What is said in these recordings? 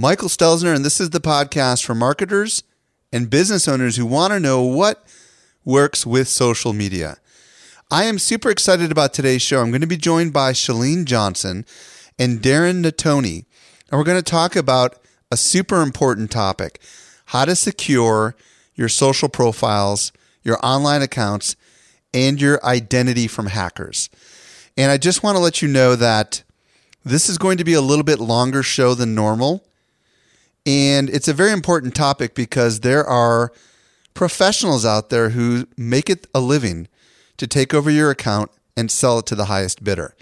Michael Stelzner, and this is the podcast for marketers and business owners who want to know what works with social media. I am super excited about today's show. I'm going to be joined by Chalene Johnson and Darren Natoni, and we're going to talk about a super important topic how to secure your social profiles, your online accounts, and your identity from hackers. And I just want to let you know that this is going to be a little bit longer show than normal. And it's a very important topic because there are professionals out there who make it a living to take over your account and sell it to the highest bidder.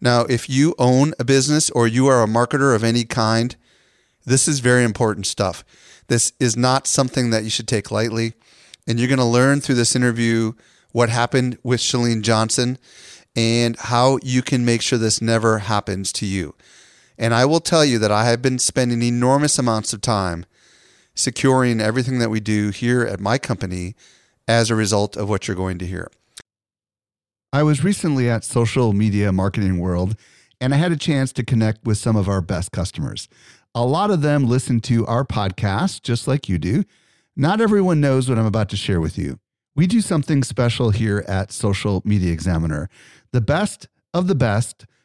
Now, if you own a business or you are a marketer of any kind, this is very important stuff. This is not something that you should take lightly. And you're going to learn through this interview what happened with Chalene Johnson and how you can make sure this never happens to you. And I will tell you that I have been spending enormous amounts of time securing everything that we do here at my company as a result of what you're going to hear. I was recently at Social Media Marketing World and I had a chance to connect with some of our best customers. A lot of them listen to our podcast just like you do. Not everyone knows what I'm about to share with you. We do something special here at Social Media Examiner. The best of the best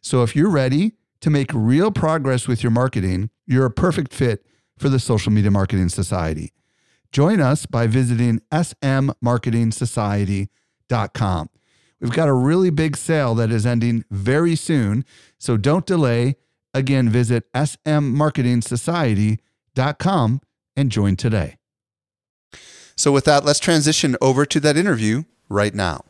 So if you're ready to make real progress with your marketing, you're a perfect fit for the Social Media Marketing Society. Join us by visiting smmarketingsociety.com. We've got a really big sale that is ending very soon, so don't delay. Again, visit smmarketingsociety.com and join today. So, with that, let's transition over to that interview right now.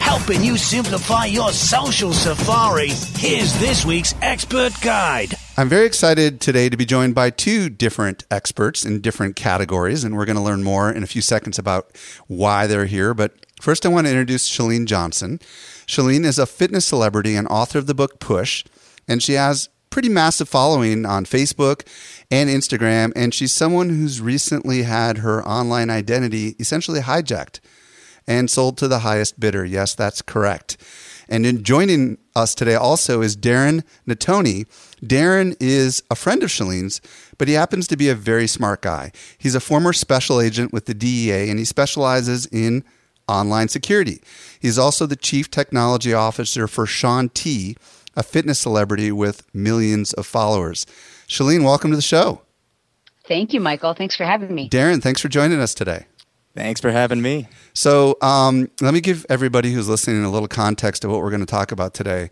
Helping you simplify your social safari, here's this week's expert guide. I'm very excited today to be joined by two different experts in different categories, and we're going to learn more in a few seconds about why they're here. But first, I want to introduce Chalene Johnson. Chalene is a fitness celebrity and author of the book Push, and she has pretty massive following on Facebook and Instagram, and she's someone who's recently had her online identity essentially hijacked and sold to the highest bidder. Yes, that's correct. And in joining us today also is Darren Natoni. Darren is a friend of Chalene's, but he happens to be a very smart guy. He's a former special agent with the DEA and he specializes in online security. He's also the chief technology officer for Shaun T, a fitness celebrity with millions of followers. Chalene, welcome to the show. Thank you, Michael. Thanks for having me. Darren, thanks for joining us today. Thanks for having me. So, um, let me give everybody who's listening a little context of what we're going to talk about today.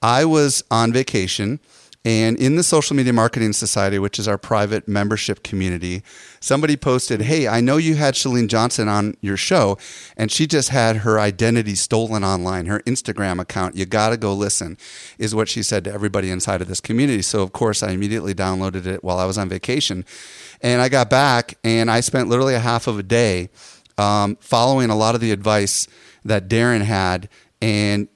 I was on vacation. And in the Social Media Marketing Society, which is our private membership community, somebody posted, Hey, I know you had Chalene Johnson on your show, and she just had her identity stolen online, her Instagram account. You got to go listen, is what she said to everybody inside of this community. So, of course, I immediately downloaded it while I was on vacation. And I got back, and I spent literally a half of a day um, following a lot of the advice that Darren had. And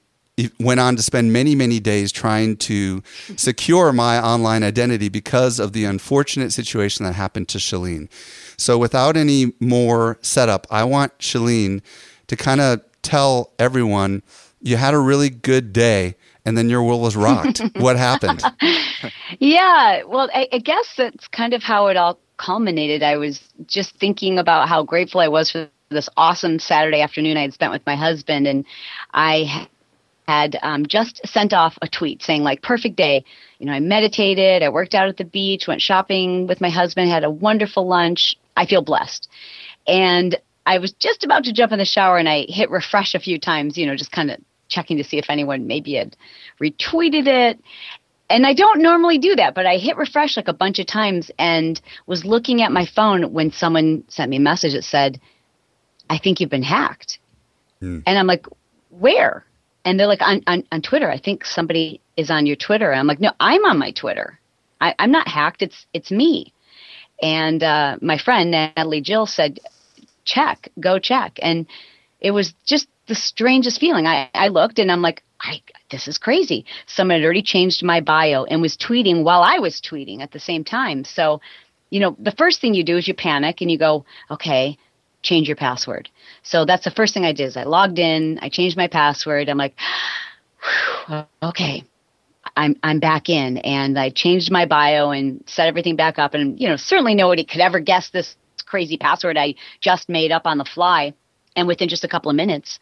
went on to spend many, many days trying to secure my online identity because of the unfortunate situation that happened to Chalene. So, without any more setup, I want Chalene to kind of tell everyone you had a really good day and then your world was rocked. what happened? Yeah, well, I, I guess that's kind of how it all culminated. I was just thinking about how grateful I was for this awesome Saturday afternoon I had spent with my husband, and I had um, just sent off a tweet saying like perfect day. You know i meditated i worked out at the beach went shopping with my husband had a wonderful lunch. I feel blessed. And i was just about to jump in the shower and i hit refresh a few times you know just kind of checking to see if anyone maybe had retweeted it and I don't normally do that, but I hit refresh like a bunch of times and was looking at my phone when someone sent me a message that said, I think you've been hacked. Mm. And I'm like, where? and they're like on, on, on Twitter. I think somebody is on your Twitter. And I'm like, no, I'm on my Twitter. I, I'm not hacked. It's it's me. And uh, my friend Natalie Jill said, check, go check. And it was just the strangest feeling. I, I looked and I'm like, I, this is crazy. Someone had already changed my bio and was tweeting while I was tweeting at the same time. So, you know, the first thing you do is you panic and you go, okay, change your password. So that's the first thing I did is I logged in, I changed my password. I'm like, okay, I'm I'm back in, and I changed my bio and set everything back up. And you know, certainly nobody could ever guess this crazy password I just made up on the fly. And within just a couple of minutes,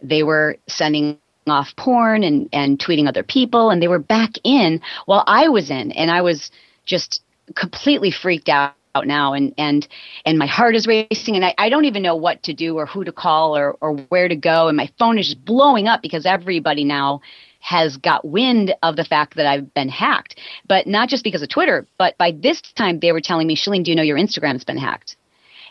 they were sending off porn and and tweeting other people, and they were back in while I was in, and I was just completely freaked out now and and and my heart is racing and I, I don't even know what to do or who to call or or where to go and my phone is just blowing up because everybody now has got wind of the fact that I've been hacked. But not just because of Twitter, but by this time they were telling me, Chalene, do you know your Instagram's been hacked?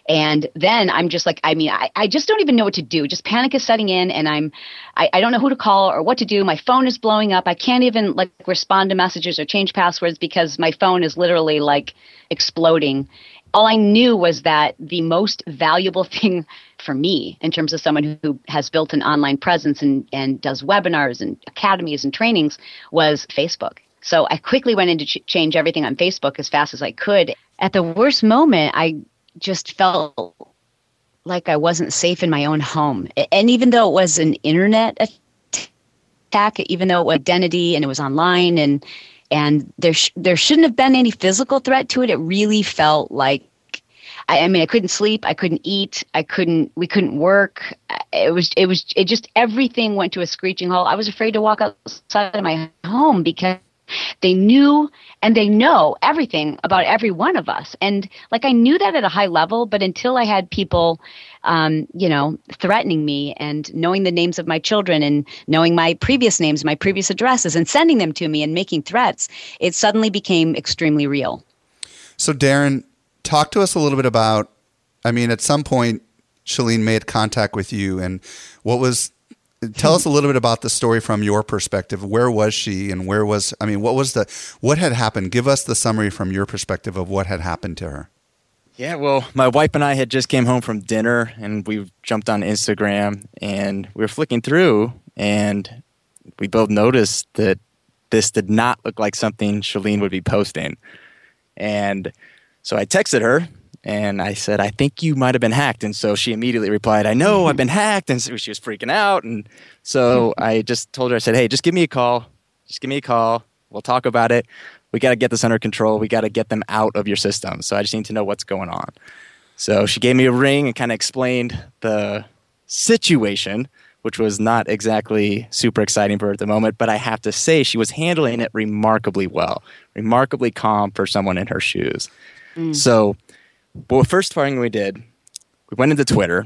And then I'm just like, I mean, I, I just don't even know what to do. Just panic is setting in and I'm, I, I don't know who to call or what to do. My phone is blowing up. I can't even like respond to messages or change passwords because my phone is literally like exploding. All I knew was that the most valuable thing for me in terms of someone who has built an online presence and, and does webinars and academies and trainings was Facebook. So I quickly went in to ch- change everything on Facebook as fast as I could. At the worst moment, I just felt like I wasn't safe in my own home. And even though it was an internet attack, even though it was identity and it was online and and there sh- there shouldn't have been any physical threat to it, it really felt like I, I mean I couldn't sleep, I couldn't eat, I couldn't we couldn't work. It was it was it just everything went to a screeching halt. I was afraid to walk outside of my home because they knew and they know everything about every one of us. And like I knew that at a high level, but until I had people, um, you know, threatening me and knowing the names of my children and knowing my previous names, my previous addresses, and sending them to me and making threats, it suddenly became extremely real. So, Darren, talk to us a little bit about. I mean, at some point, Chalene made contact with you, and what was tell us a little bit about the story from your perspective. Where was she, and where was I mean, what was the what had happened? Give us the summary from your perspective of what had happened to her. Yeah, well, my wife and I had just came home from dinner, and we jumped on Instagram, and we were flicking through, and we both noticed that this did not look like something Chalene would be posting, and so I texted her and I said, I think you might have been hacked. And so she immediately replied, I know I've been hacked. And so she was freaking out. And so I just told her, I said, hey, just give me a call. Just give me a call. We'll talk about it. We got to get this under control. We got to get them out of your system. So I just need to know what's going on. So she gave me a ring and kind of explained the situation, which was not exactly super exciting for her at the moment. But I have to say, she was handling it remarkably well, remarkably calm for someone in her shoes. Mm. So well, the first thing we did, we went into Twitter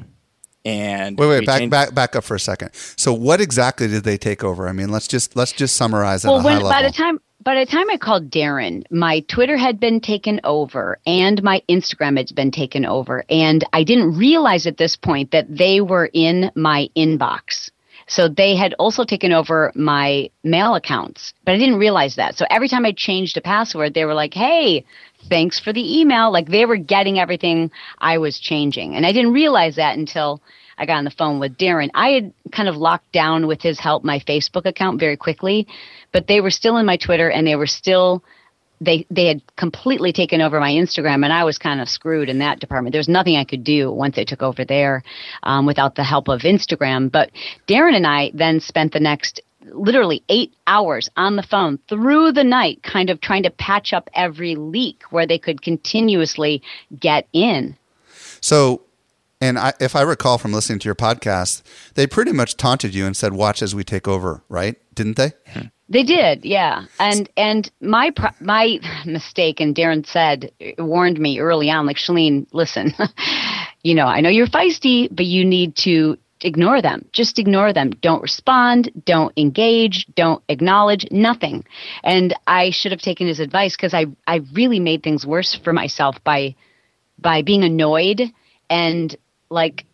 and wait, wait, back, changed- back, back up for a second. So, what exactly did they take over? I mean, let's just let's just summarize well, when, By the time by the time I called Darren, my Twitter had been taken over and my Instagram had been taken over, and I didn't realize at this point that they were in my inbox. So they had also taken over my mail accounts, but I didn't realize that. So every time I changed a password, they were like, "Hey, thanks for the email. Like they were getting everything I was changing. And I didn't realize that until I got on the phone with Darren. I had kind of locked down with his help my Facebook account very quickly, but they were still in my Twitter and they were still they they had completely taken over my Instagram, and I was kind of screwed in that department. There was nothing I could do once they took over there um, without the help of Instagram. But Darren and I then spent the next literally eight hours on the phone through the night, kind of trying to patch up every leak where they could continuously get in. So, and I, if I recall from listening to your podcast, they pretty much taunted you and said, "Watch as we take over," right? Didn't they? They did, yeah. And and my pro- my mistake, and Darren said warned me early on, like Chalene, listen, you know, I know you're feisty, but you need to ignore them. Just ignore them. Don't respond. Don't engage. Don't acknowledge. Nothing. And I should have taken his advice because I I really made things worse for myself by by being annoyed and like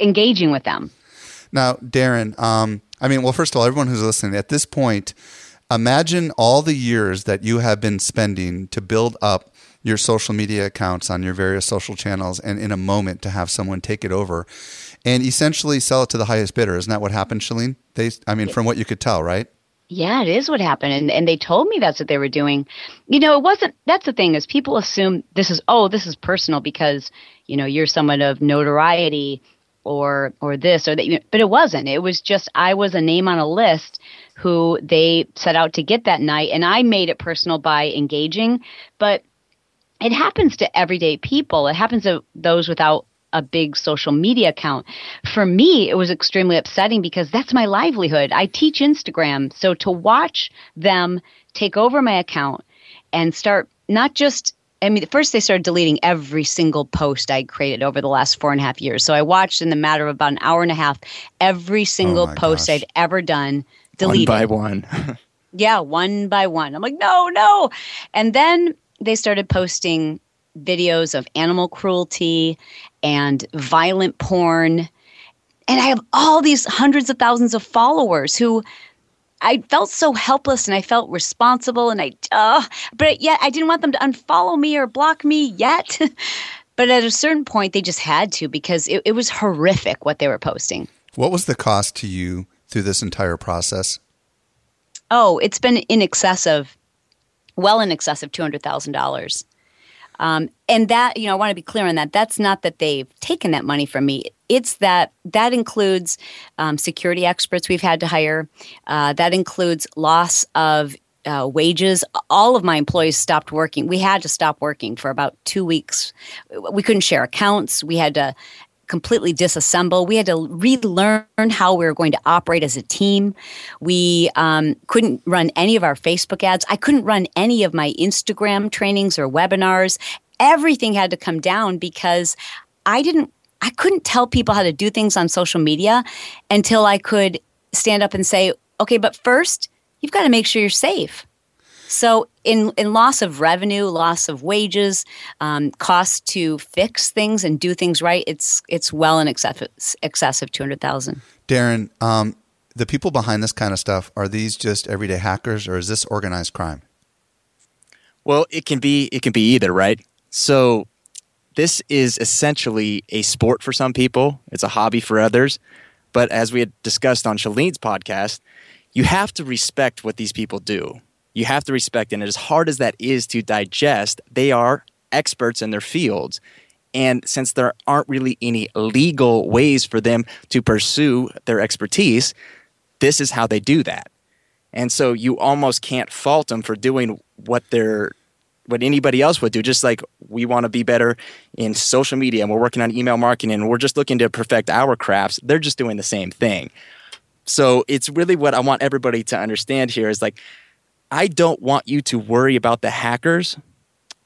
engaging with them. Now, Darren, um, I mean, well, first of all, everyone who's listening at this point, imagine all the years that you have been spending to build up your social media accounts on your various social channels and in a moment to have someone take it over and essentially sell it to the highest bidder. Isn't that what happened, Chalene? They, I mean, from what you could tell, right? Yeah, it is what happened. And and they told me that's what they were doing. You know, it wasn't that's the thing is people assume this is oh, this is personal because, you know, you're someone of notoriety or or this or that but it wasn't. It was just I was a name on a list who they set out to get that night and I made it personal by engaging, but it happens to everyday people. It happens to those without a big social media account. For me, it was extremely upsetting because that's my livelihood. I teach Instagram. So to watch them take over my account and start not just I mean, first they started deleting every single post I created over the last four and a half years. So I watched in the matter of about an hour and a half every oh single Oh post gosh. I'd ever done One by one. Yeah, one by one. I'm like, no, no. And then they started posting videos of animal cruelty and violent porn. And I have all these hundreds of thousands of followers who I felt so helpless and I felt responsible and I, uh, but yet I didn't want them to unfollow me or block me yet. but at a certain point, they just had to because it, it was horrific what they were posting. What was the cost to you through this entire process? Oh, it's been in excess of, well, in excess of two hundred thousand dollars. Um, and that, you know, I want to be clear on that. That's not that they've taken that money from me. It's that that includes um, security experts we've had to hire. Uh, that includes loss of uh, wages. All of my employees stopped working. We had to stop working for about two weeks. We couldn't share accounts. We had to completely disassemble. We had to relearn how we were going to operate as a team. We um, couldn't run any of our Facebook ads. I couldn't run any of my Instagram trainings or webinars. Everything had to come down because I didn't. I couldn't tell people how to do things on social media until I could stand up and say, "Okay, but first, you've got to make sure you're safe." So, in, in loss of revenue, loss of wages, um, cost to fix things and do things right, it's it's well in excess, excess of two hundred thousand. Darren, um, the people behind this kind of stuff, are these just everyday hackers or is this organized crime? Well, it can be it can be either, right? So this is essentially a sport for some people. It's a hobby for others. But as we had discussed on Chalene's podcast, you have to respect what these people do. You have to respect, and as hard as that is to digest, they are experts in their fields. And since there aren't really any legal ways for them to pursue their expertise, this is how they do that. And so you almost can't fault them for doing what they're what anybody else would do. Just like we want to be better in social media and we're working on email marketing and we're just looking to perfect our crafts, they're just doing the same thing. So it's really what I want everybody to understand here is like I don't want you to worry about the hackers.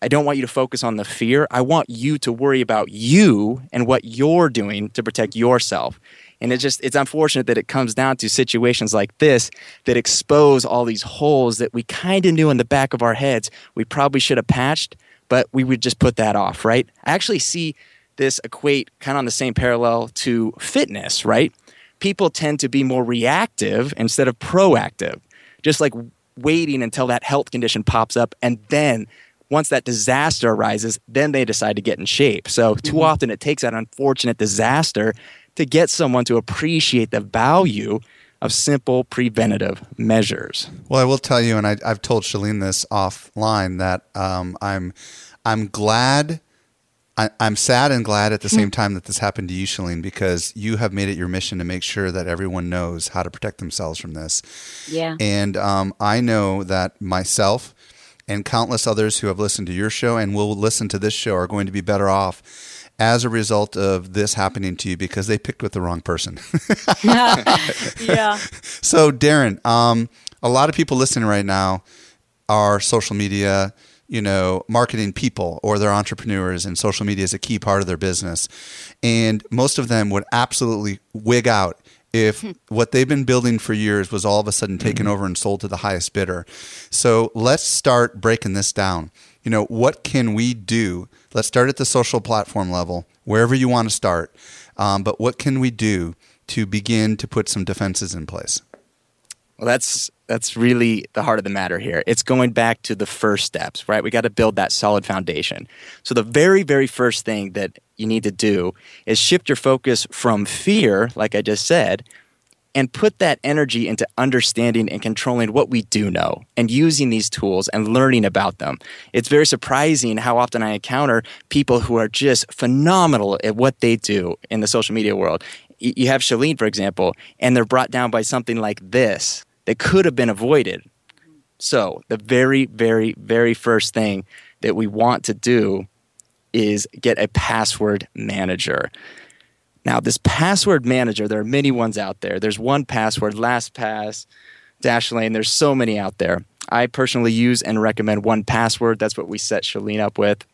I don't want you to focus on the fear. I want you to worry about you and what you're doing to protect yourself. And it's just it's unfortunate that it comes down to situations like this that expose all these holes that we kind of knew in the back of our heads we probably should have patched, but we would just put that off, right? I actually see this equate kind of on the same parallel to fitness, right? People tend to be more reactive instead of proactive. Just like waiting until that health condition pops up and then once that disaster arises, then they decide to get in shape. So too often it takes that unfortunate disaster to get someone to appreciate the value of simple preventative measures. Well, I will tell you, and I, have told Chalene this offline that um, I'm I'm glad. I, am sad and glad at the same time that this happened to you, Chalene, because you have made it your mission to make sure that everyone knows how to protect themselves from this. Yeah. And um, I know that myself and countless others who have listened to your show and will listen to this show are going to be better off as a result of this happening to you because they picked with the wrong person. yeah. So, Darren, um, a lot of people listening right now are social media, you know, marketing people or they're entrepreneurs, and social media is a key part of their business. And most of them would absolutely wig out if what they've been building for years was all of a sudden taken over and sold to the highest bidder. So let's start breaking this down. You know, what can we do? Let's start at the social platform level, wherever you want to start. Um, but what can we do to begin to put some defenses in place? Well, that's that's really the heart of the matter here. It's going back to the first steps, right? We got to build that solid foundation. So the very very first thing that you need to do is shift your focus from fear, like I just said, and put that energy into understanding and controlling what we do know and using these tools and learning about them. It's very surprising how often I encounter people who are just phenomenal at what they do in the social media world. You have Chalene, for example, and they're brought down by something like this that could have been avoided. So, the very, very, very first thing that we want to do is get a password manager. Now, this password manager, there are many ones out there. There's 1Password, LastPass, Dashlane. There's so many out there. I personally use and recommend 1Password. That's what we set Chalene up with.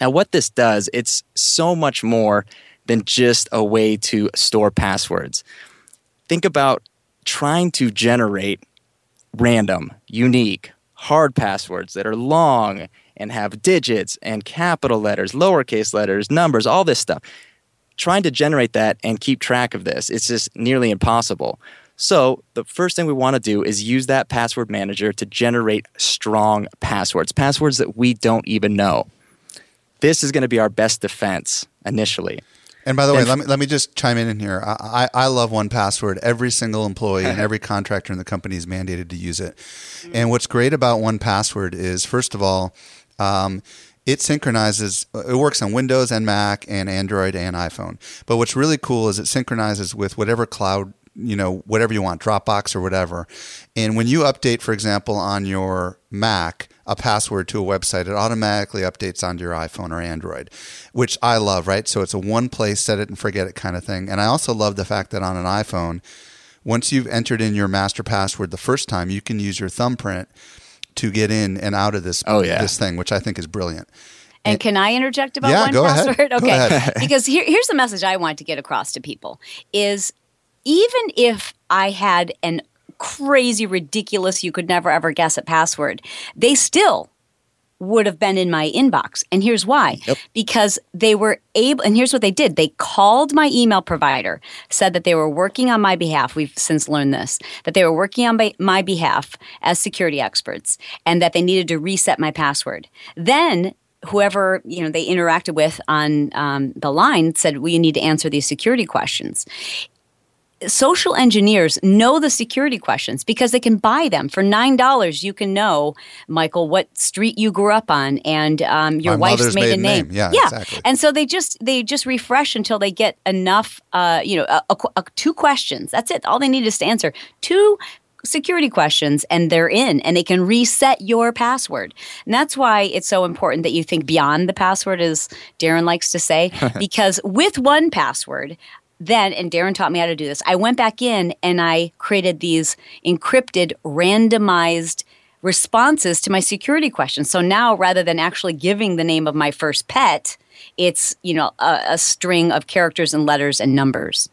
Now, what this does, it's so much more than just a way to store passwords. Think about trying to generate random, unique, hard passwords that are long and have digits and capital letters, lowercase letters, numbers, all this stuff. Trying to generate that and keep track of this, it's just nearly impossible. So, the first thing we want to do is use that password manager to generate strong passwords, passwords that we don't even know. This is going to be our best defense initially. And by the way, let me let me just chime in in here. I, I, I love 1Password. Every single employee and every contractor in the company is mandated to use it. And what's great about 1Password is, first of all, um, it synchronizes it works on windows and mac and android and iphone but what's really cool is it synchronizes with whatever cloud you know whatever you want dropbox or whatever and when you update for example on your mac a password to a website, it automatically updates onto your iPhone or Android, which I love, right? So it's a one place, set it and forget it kind of thing. And I also love the fact that on an iPhone, once you've entered in your master password the first time, you can use your thumbprint to get in and out of this oh, yeah. this thing, which I think is brilliant. And, can I interject about yeah, one go password? Ahead. Okay. Go ahead. because here, here's the message I want to get across to people is even if I had an crazy, ridiculous, you could never ever guess it password, they still would have been in my inbox. And here's why yep. because they were able, and here's what they did they called my email provider, said that they were working on my behalf. We've since learned this, that they were working on my behalf as security experts and that they needed to reset my password. Then whoever you know they interacted with on um, the line said we need to answer these security questions social engineers know the security questions because they can buy them for nine dollars. You can know, Michael, what street you grew up on and um, your My wife's maiden, name. name. Yeah, yeah. exactly. And so they just they just refresh until they get enough. Uh, you know, a, a, a, two questions. That's it. All they need is to answer two security questions and they're in and they can reset your password. And that's why it's so important that you think beyond the password as Darren likes to say because with 1Password then, and Darren taught me how to do this, I went back in and I created these encrypted, randomized responses to my security questions. So now rather than actually giving the name of my first pet, it's, you know, a, a string of characters and letters and numbers.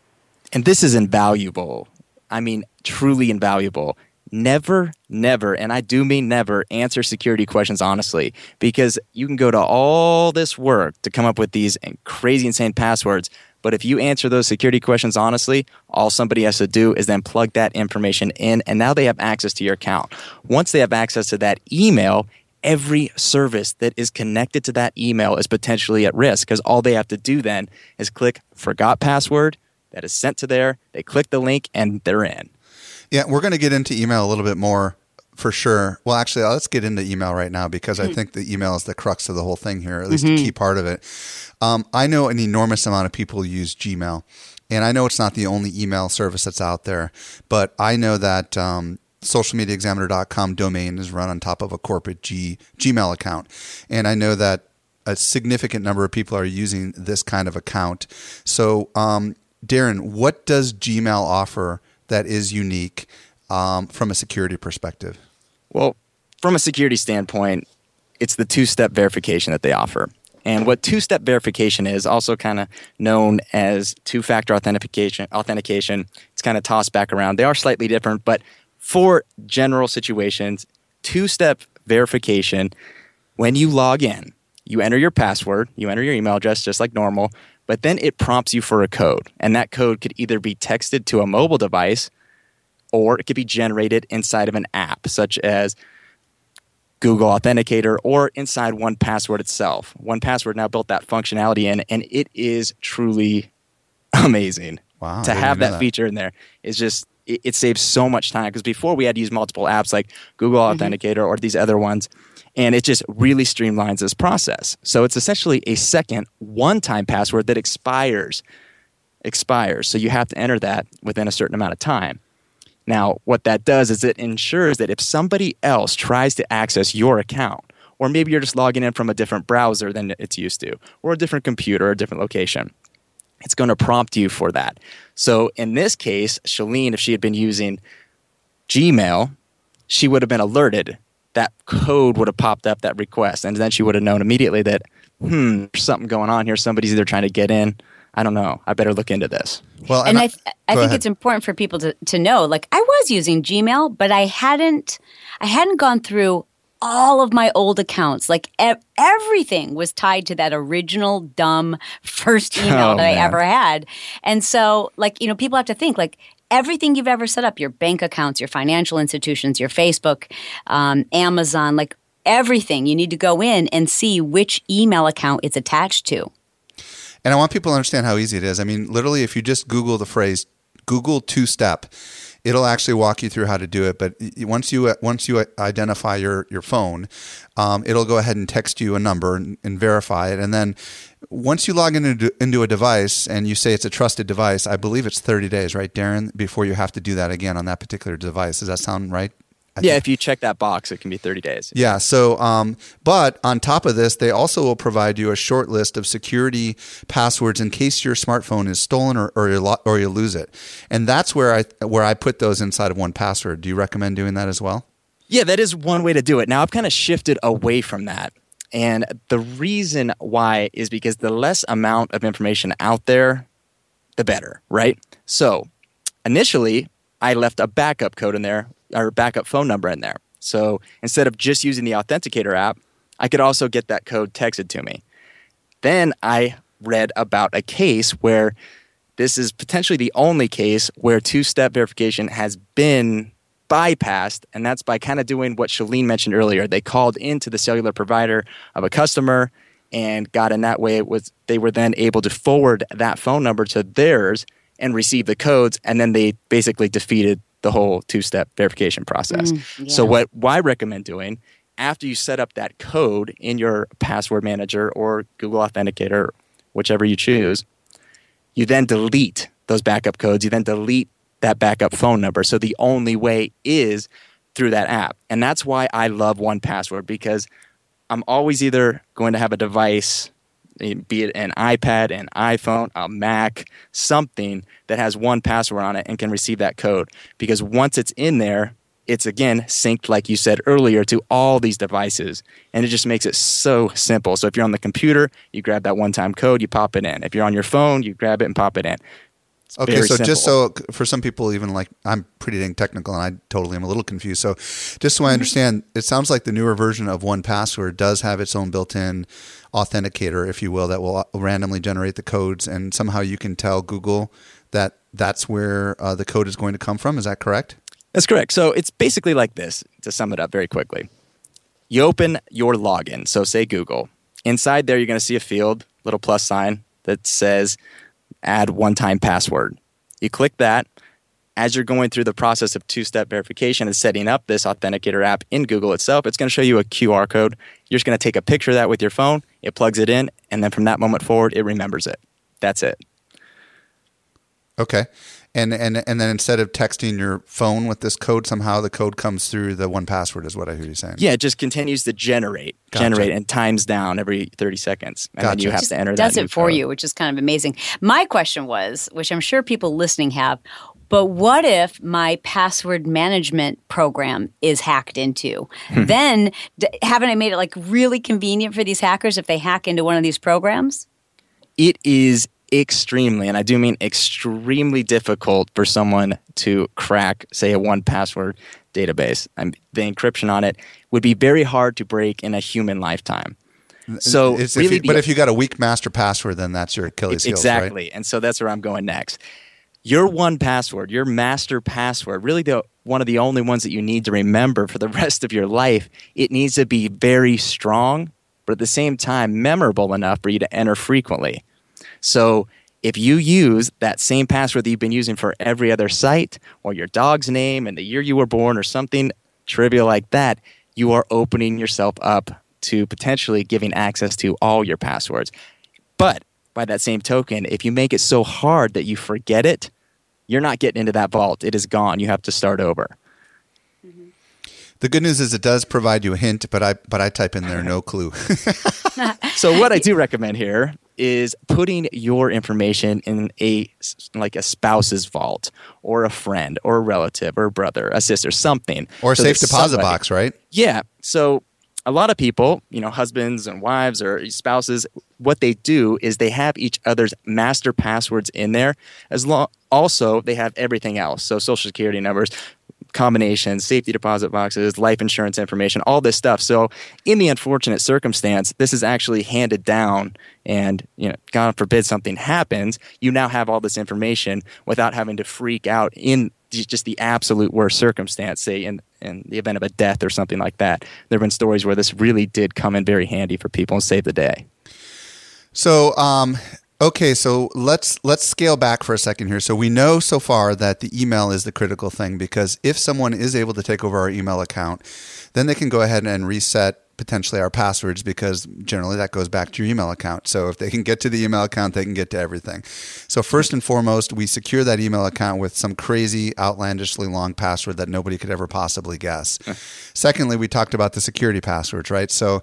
And this is invaluable. I mean, truly invaluable. Never, never, and I do mean never, answer security questions honestly because you can go to all this work to come up with these crazy, insane passwords, but if you answer those security questions honestly, all somebody has to do is then plug that information in, and now they have access to your account. Once they have access to that email, every service that is connected to that email is potentially at risk because all they have to do then is click forgot password that is sent to there. They click the link and they're in. Yeah, we're going to get into email a little bit more for sure. Well, actually, let's get into email right now because I think the email is the crux of the whole thing here, at least a key part of it. Um, I know an enormous amount of people use Gmail, and I know it's not the only email service that's out there, but I know that um, socialmediaexaminer.com domain is run on top of a corporate G, Gmail account. And I know that a significant number of people are using this kind of account. So, um, Darren, what does Gmail offer that is unique um, from a security perspective? Well, from a security standpoint, it's the two step verification that they offer. And what two step verification is, also kind of known as two factor authentication, authentication, it's kind of tossed back around. They are slightly different, but for general situations, two step verification, when you log in, you enter your password, you enter your email address just like normal, but then it prompts you for a code. And that code could either be texted to a mobile device or it could be generated inside of an app, such as Google Authenticator or inside 1Password itself. 1Password now built that functionality in, and it is truly amazing. Wow, to have that, that. feature in there is just it, it saves so much time because before we had to use multiple apps like Google mm-hmm. Authenticator or these other ones, and it just really streamlines this process. So it's essentially a second one-time password that expires expires. So you have to enter that within a certain amount of time. Now, what that does is it ensures that if somebody else tries to access your account, or maybe you're just logging in from a different browser than it's used to, or a different computer, or a different location, it's going to prompt you for that. So in this case, Chalene, if she had been using Gmail, she would have been alerted. That code would have popped up, that request, and then she would have known immediately that, hmm, there's something going on here. Somebody's either trying to get in. I don't know. I better look into this. Well, and I, th- I think ahead. it's important for people to, to know like i was using gmail but i hadn't i hadn't gone through all of my old accounts like e- everything was tied to that original dumb first email Oh, that i ever had and so like you know people have to think like everything you've ever set up your bank accounts your financial institutions your facebook um, amazon like everything you need to go in and see which email account it's attached to And I want people to understand how easy it is. I mean, literally, if you just Google the phrase "Google two step," it'll actually walk you through how to do it. But once you once you identify your your phone, um, it'll go ahead and text you a number and, and verify it. And then once you log into into a device and you say it's a trusted device, I believe it's 30 days, right, Darren, before you have to do that again on that particular device. Does that sound right? I yeah, think- if you check that box, it can be 30 days. yeah. So, um, but on top of this, they also will provide you a short list of security passwords in case your smartphone is stolen or, or, you, or you lose it. And that's where I where I put those inside of 1Password. Do you recommend doing that as well? Yeah, that is one way to do it. Now, I've kind of shifted away from that. And the reason why is because the less amount of information out there, the better, right? So, initially, I left a backup code in there or backup phone number in there. So, instead of just using the Authenticator app, I could also get that code texted to me. Then I read about a case where this is potentially the only case where two step verification has been bypassed, and that's by kind of doing what Chalene mentioned earlier. They called into the cellular provider of a customer and got in that way it was they were then able to forward that phone number to theirs and receive the codes and then they basically defeated the whole two-step verification process. Mm, so yeah. what I recommend doing after you set up that code in your password manager or Google Authenticator, whichever you choose, you then delete those backup codes. You then delete that backup phone number. So the only way is through that app. And that's why I love 1Password because I'm always either going to have a device, be it an iPad, an iPhone, a Mac, something that has 1Password on it and can receive that code. Because once it's in there, it's again synced, like you said earlier, to all these devices. And it just makes it so simple. So if you're on the computer, you grab that one time code, you pop it in. If you're on your phone, you grab it and pop it in. It's Okay, very so just so for some people, even like I'm pretty dang technical, and I totally am a little confused. So, just so I mm-hmm. understand, it sounds like the newer version of 1Password does have its own built-in authenticator, if you will, that will randomly generate the codes, and somehow you can tell Google that that's where uh, the code is going to come from. Is that correct? That's correct. So it's basically like this to sum it up very quickly. You open your login, so say Google. Inside there, you're going to see a field, little plus sign that says add one time password. You click that. As you're going through the process of two step verification and setting up this authenticator app in Google itself, it's going to show you a QR code. You're just going to take a picture of that with your phone, it plugs it in, and then from that moment forward, it remembers it. That's it. Okay. And and and then instead of texting your phone with this code, somehow the code comes through the 1Password is what I hear you saying. Yeah, it just continues to generate, Gotcha. generate, and times down every 30 seconds. And then you have Just to enter that. does it for code. you, which is kind of amazing. My question was, which I'm sure people listening have, but what if my password management program is hacked into? Hmm. then d- haven't I made it like really convenient for these hackers if they hack into one of these programs? it is extremely, and I do mean extremely difficult for someone to crack, say, a 1Password database. I'm, the encryption on it would be very hard to break in a human lifetime. So, It's if you- but if you got a weak master password, then that's your Achilles heel, exactly, right? and so that's where I'm going next. Your one password, your master password, really the one of the only ones that you need to remember for the rest of your life. It needs to be very strong, but at the same time memorable enough for you to enter frequently. So if you use that same password that you've been using for every other site, or your dog's name and the year you were born, or something trivial like that, you are opening yourself up to potentially giving access to all your passwords. But by that same token, if you make it so hard that you forget it, you're not getting into that vault. It is gone. You have to start over. Mm-hmm. The good news is it does provide you a hint, but I but I type in there no clue. So what I do recommend here is putting your information in a like a spouse's vault or a friend or a relative or a brother, a sister, something. or a So safe deposit somebody- box, right? Yeah. So a lot of people, you know, husbands and wives or spouses, what they do is they have each other's master passwords in there. As long also they have everything else. So social security numbers, combinations, safety deposit boxes, life insurance information, all this stuff. So in the unfortunate circumstance, this is actually handed down and, you know, God forbid something happens, you now have all this information without having to freak out in just the absolute worst circumstance, say in, in the event of a death or something like that. There have been stories where this really did come in very handy for people and save the day. So, um, okay, so let's let's scale back for a second here. So we know so far that the email is the critical thing because if someone is able to take over our email account, then they can go ahead and reset potentially our passwords because generally that goes back to your email account. So if they can get to the email account, they can get to everything. So first and foremost, we secure that email account with some crazy, outlandishly long password that nobody could ever possibly guess. Secondly, we talked about the security passwords, right? So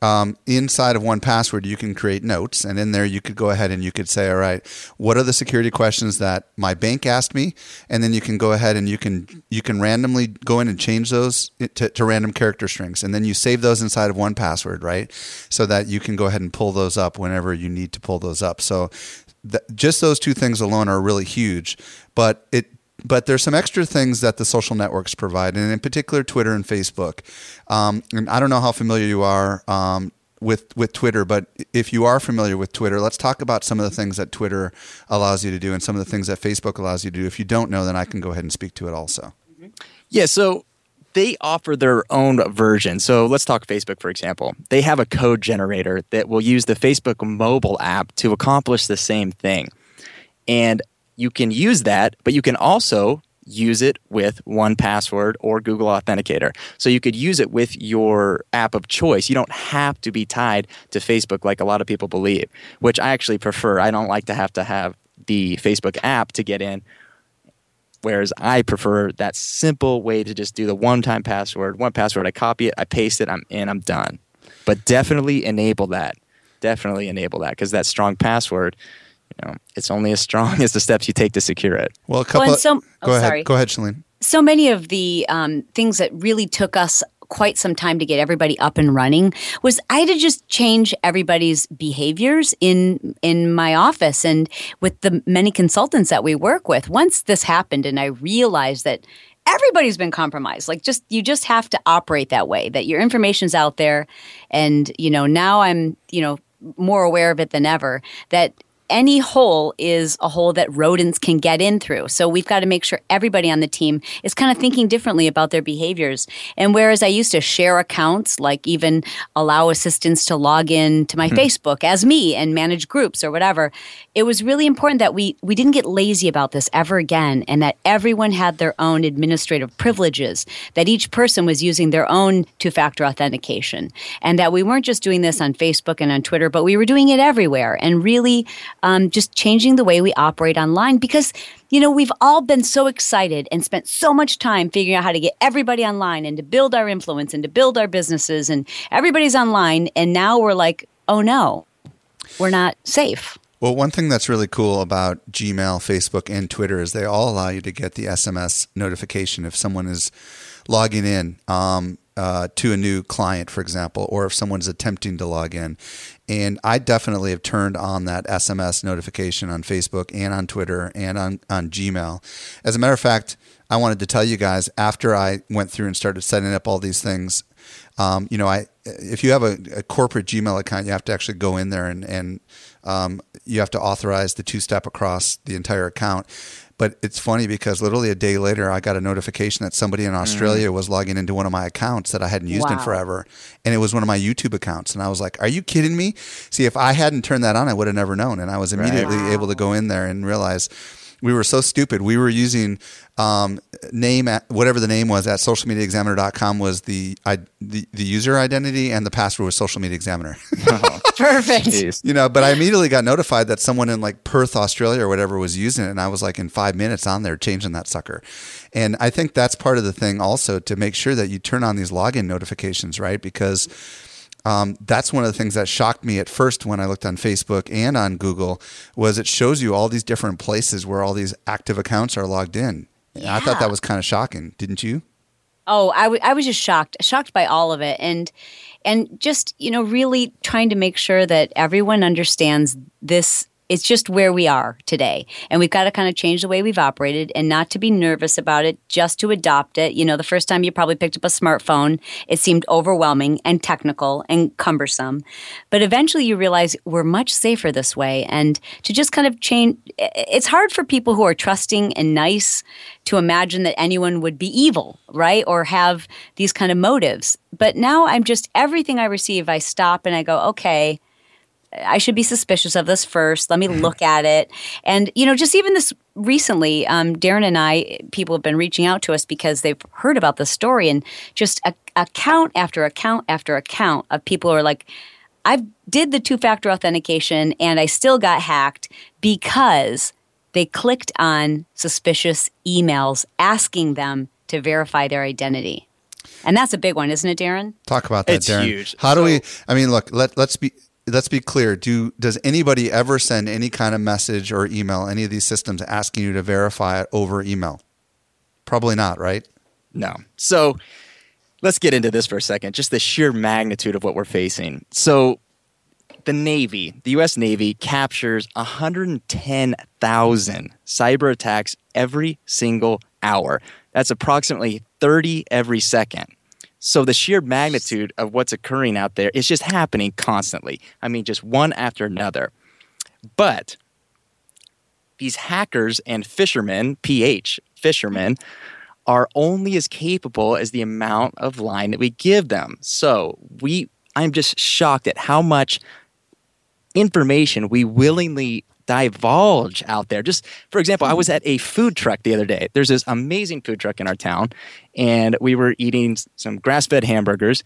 um, inside of 1Password you can create notes and in there you could go ahead and you could say all right what are the security questions that my bank asked me? And then you can go ahead and you can you can randomly go in and change those to, to random character strings. And then you save those inside of 1Password right? So that you can go ahead and pull those up whenever you need to pull those up. So th- just those two things alone are really huge but it but there's some extra things that the social networks provide, and in particular, Twitter and Facebook. Um, and I don't know how familiar you are um, with with Twitter, but if you are familiar with Twitter, let's talk about some of the things that Twitter allows you to do, and some of the things that Facebook allows you to do. If you don't know, then I can go ahead and speak to it also. Yeah, so they offer their own version. So let's talk Facebook, for example. They have a code generator that will use the Facebook mobile app to accomplish the same thing. And you can use that, but you can also use it with 1Password or Google Authenticator. So you could use it with your app of choice. You don't have to be tied to Facebook like a lot of people believe, which I actually prefer. I don't like to have to have the Facebook app to get in. Whereas I prefer that simple way to just do the one time password, one password, I copy it, I paste it, I'm in, I'm done. But definitely enable that. Definitely enable that because that strong password, know, it's only as strong as the steps you take to secure it. Well, a couple. and some- go oh, ahead. sorry. Go ahead, Chalene. so many of the um, things that really took us quite some time to get everybody up and running was I had to just change everybody's behaviors in in my office and with the many consultants that we work with. Once this happened and I realized that everybody's been compromised like just you just have to operate that way that your information's out there and you know now I'm you know more aware of it than ever that any hole is a hole that rodents can get in through. So we've got to make sure everybody on the team is kind of thinking differently about their behaviors. And whereas I used to share accounts, like even allow assistants to log in to my hmm. Facebook as me and manage groups or whatever, it was really important that we we didn't get lazy about this ever again and that everyone had their own administrative privileges, that each person was using their own two-factor authentication, and that we weren't just doing this on Facebook and on Twitter, but we were doing it everywhere and really um, just changing the way we operate online because you know we've all been so excited and spent so much time figuring out how to get everybody online and to build our influence and to build our businesses and everybody's online and now we're like oh no we're not safe well, one thing that's really cool about Gmail, Facebook, and Twitter is they all allow you to get the SMS notification if someone is logging in. Um, uh, to a new client, for example, or if someone's attempting to log in. And I definitely have turned on that SMS notification on Facebook and on Twitter and on, on Gmail. As a matter of fact, I wanted to tell you guys after I went through and started setting up all these things. Um, you know, I if you have a, a, corporate Gmail account, you have to actually go in there and and um, you have to authorize the two step across the entire account. But it's funny because literally a day later, I got a notification that somebody in Australia mm. was logging into one of my accounts that I hadn't used wow. in forever. And it was one of my YouTube accounts. And I was like, are you kidding me? See, if I hadn't turned that on, I would have never known. And I was immediately right. wow. able to go in there and realize we were so stupid. We were using um, name at whatever the name was at socialmediaexaminer.com was the, I, the the user identity and the password was social media examiner. oh, perfect. You know, but I immediately got notified that someone in like Perth, Australia or whatever was using it and I was like in 5 minutes on there changing that sucker. And I think that's part of the thing also to make sure that you turn on these login notifications, right? Because um, that's one of the things that shocked me at first when I looked on Facebook and on Google was it shows you all these different places where all these active accounts are logged in. Yeah. I thought that was kind of shocking, didn't you? Oh, I, w- I was just shocked, shocked by all of it, and and just you know really trying to make sure that everyone understands this it's just where we are today. And we've got to kind of change the way we've operated and not to be nervous about it, just to adopt it. You know, the first time you probably picked up a smartphone, it seemed overwhelming and technical and cumbersome. But eventually you realize we're much safer this way. And to just kind of change, it's hard for people who are trusting and nice to imagine that anyone would be evil, right? Or have these kind of motives. But now I'm just, everything I receive, I stop and I go, okay I should be suspicious of this first. Let me mm-hmm. look at it. And, you know, just even this recently, um, Darren and I, people have been reaching out to us because they've heard about the story and just a, account after account after account of people who are like, I did the two factor authentication and I still got hacked because they clicked on suspicious emails asking them to verify their identity. And that's a big one, isn't it, Darren? Talk about that, it's Darren. Huge. How do we? I mean, look. Let let's be let's be clear. Do does anybody ever send any kind of message or email any of these systems asking you to verify it over email? Probably not, right? No. So let's get into this for a second. Just the sheer magnitude of what we're facing. So the Navy, the U.S. Navy, captures 110,000 cyber attacks every single hour. That's approximately 30 every second. So the sheer magnitude of what's occurring out there is just happening constantly. I mean, just one after another. But these hackers and fishermen, PH, fishermen, are only as capable as the amount of line that we give them. So we I'm just shocked at how much information we willingly divulge out there. Just for example, I was at a food truck the other day. There's this amazing food truck in our town, and we were eating some grass fed hamburgers.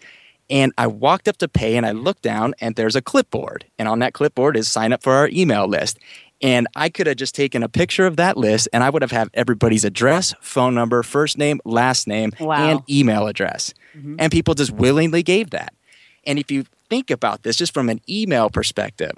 And I walked up to pay and I looked down, and there's a clipboard. And on that clipboard is sign up for our email list. And I could have just taken a picture of that list and I would have had everybody's address, phone number, first name, last name, wow. and email address. Mm-hmm. And people just willingly gave that. And if you think about this just from an email perspective,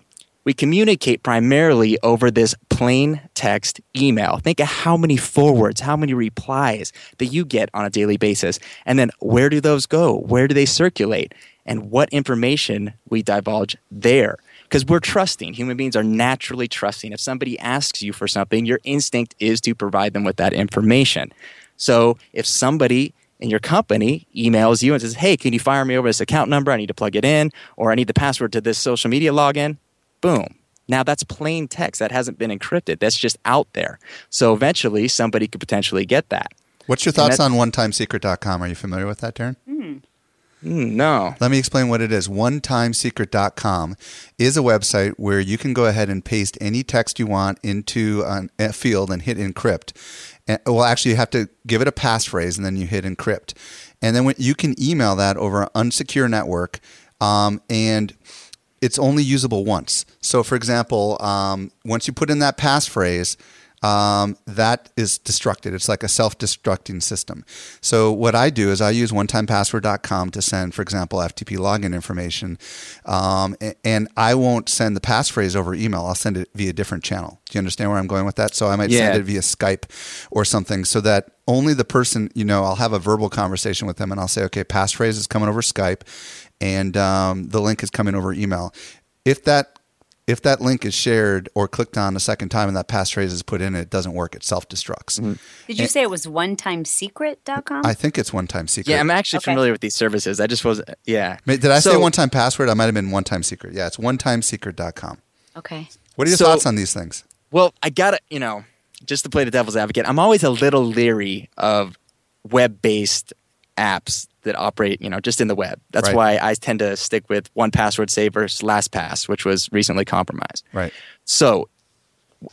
we communicate primarily over this plain text email. Think of how many forwards, how many replies that you get on a daily basis. And then where do those go? Where do they circulate? And what information we divulge there. Because we're trusting. Human beings are naturally trusting. If somebody asks you for something, your instinct is to provide them with that information. So if somebody in your company emails you and says, Hey, can you fire me over this account number? I need to plug it in, or I need the password to this social media login boom, Now that's plain text that hasn't been encrypted. That's just out there. So eventually somebody could potentially get that. What's your thoughts on onetimesecret.com? Are you familiar with that, Darren? Mm, no. Let me explain what it is. OneTimeSecret.com is a website where you can go ahead and paste any text you want into a field and hit encrypt. And, well, actually, you have to give it a passphrase and then you hit encrypt. And then when, you can email that over an unsecure network. Um, and it's only usable once. So, for example, um, once you put in that passphrase, um, that is destructed. It's like a self destructing system. So, what I do is I use onetimepassword.com to send, for example, FTP login information. Um, and I won't send the passphrase over email, I'll send it via a different channel. Do you understand where I'm going with that? So, I might yeah. send it via Skype or something so that only the person, you know, I'll have a verbal conversation with them and I'll say, okay, passphrase is coming over Skype and um, the link is coming over email. If that if that link is shared or clicked on a second time and that passphrase is put in, it doesn't work. It self destructs. Mm-hmm. Did you and say it was onetimesecret.com? I think it's one time secret. Yeah, I'm actually okay. familiar with these services. I just was, yeah. Did I so, say one time password? I might have been one time secret. Yeah, it's onetimesecret.com. Okay. What are your so, thoughts on these things? Well, I got to, you know, just to play the devil's advocate, I'm always a little leery of web based apps that operate, you know, just in the web. That's right. why I tend to stick with 1Password versus LastPass, which was recently compromised. Right. So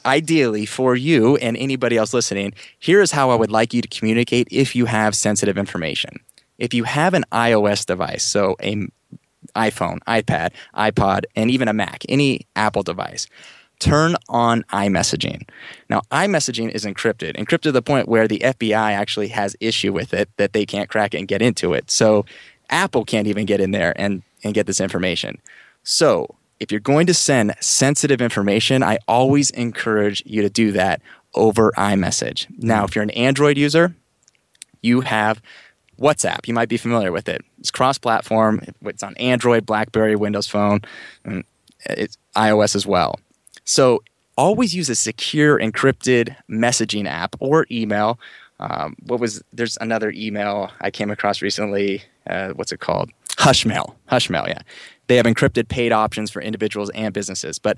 ideally for you and anybody else listening, here is how I would like you to communicate if you have sensitive information. If you have an iOS device, so a iPhone, iPad, iPod, and even a Mac, any Apple device, turn on iMessaging. Now, iMessaging is encrypted, encrypted to the point where the FBI actually has issue with it that they can't crack it and get into it. So Apple can't even get in there and, and get this information. So if you're going to send sensitive information, I always encourage you to do that over iMessage. Now, if you're an Android user, you have WhatsApp. You might be familiar with it. It's cross-platform. It's on Android, BlackBerry, Windows Phone, and it's iOS as well. So always use a secure encrypted messaging app or email. Um, what was there's another email I came across recently. Uh, what's it called? Hushmail. Hushmail. Yeah, they have encrypted paid options for individuals and businesses. But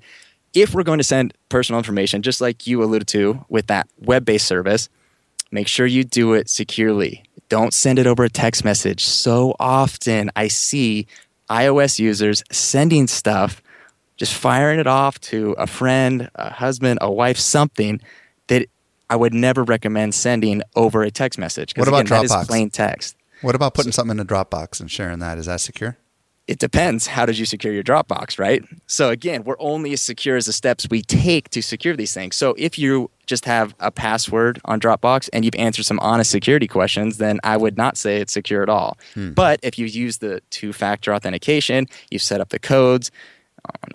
if we're going to send personal information, just like you alluded to with that web-based service, make sure you do it securely. Don't send it over a text message. So often I see iOS users sending stuff just firing it off to a friend, a husband, a wife, something that I would never recommend sending over a text message. What about again, Dropbox? plain text. What about putting so, something in a Dropbox and sharing that? Is that secure? It depends. How did you secure your Dropbox, right? So again, we're only as secure as the steps we take to secure these things. So if you just have a password on Dropbox and you've answered some honest security questions, then I would not say it's secure at all. Hmm. But if you use the two-factor authentication, you've set up the codes,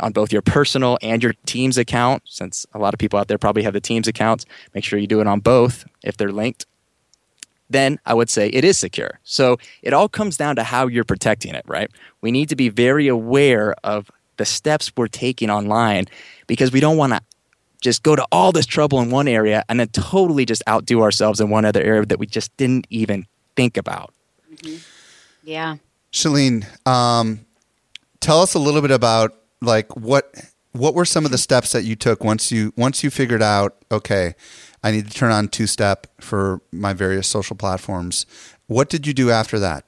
on both your personal and your team's account, since a lot of people out there probably have the team's accounts. Make sure you do it on both if they're linked. Then I would say it is secure. So it all comes down to how you're protecting it, right? We need to be very aware of the steps we're taking online because we don't want to just go to all this trouble in one area and then totally just outdo ourselves in one other area that we just didn't even think about. Mm-hmm. Yeah. Chalene, um, tell us a little bit about like what what were some of the steps that you took once you once you figured out okay i need to turn on two step for my various social platforms what did you do after that?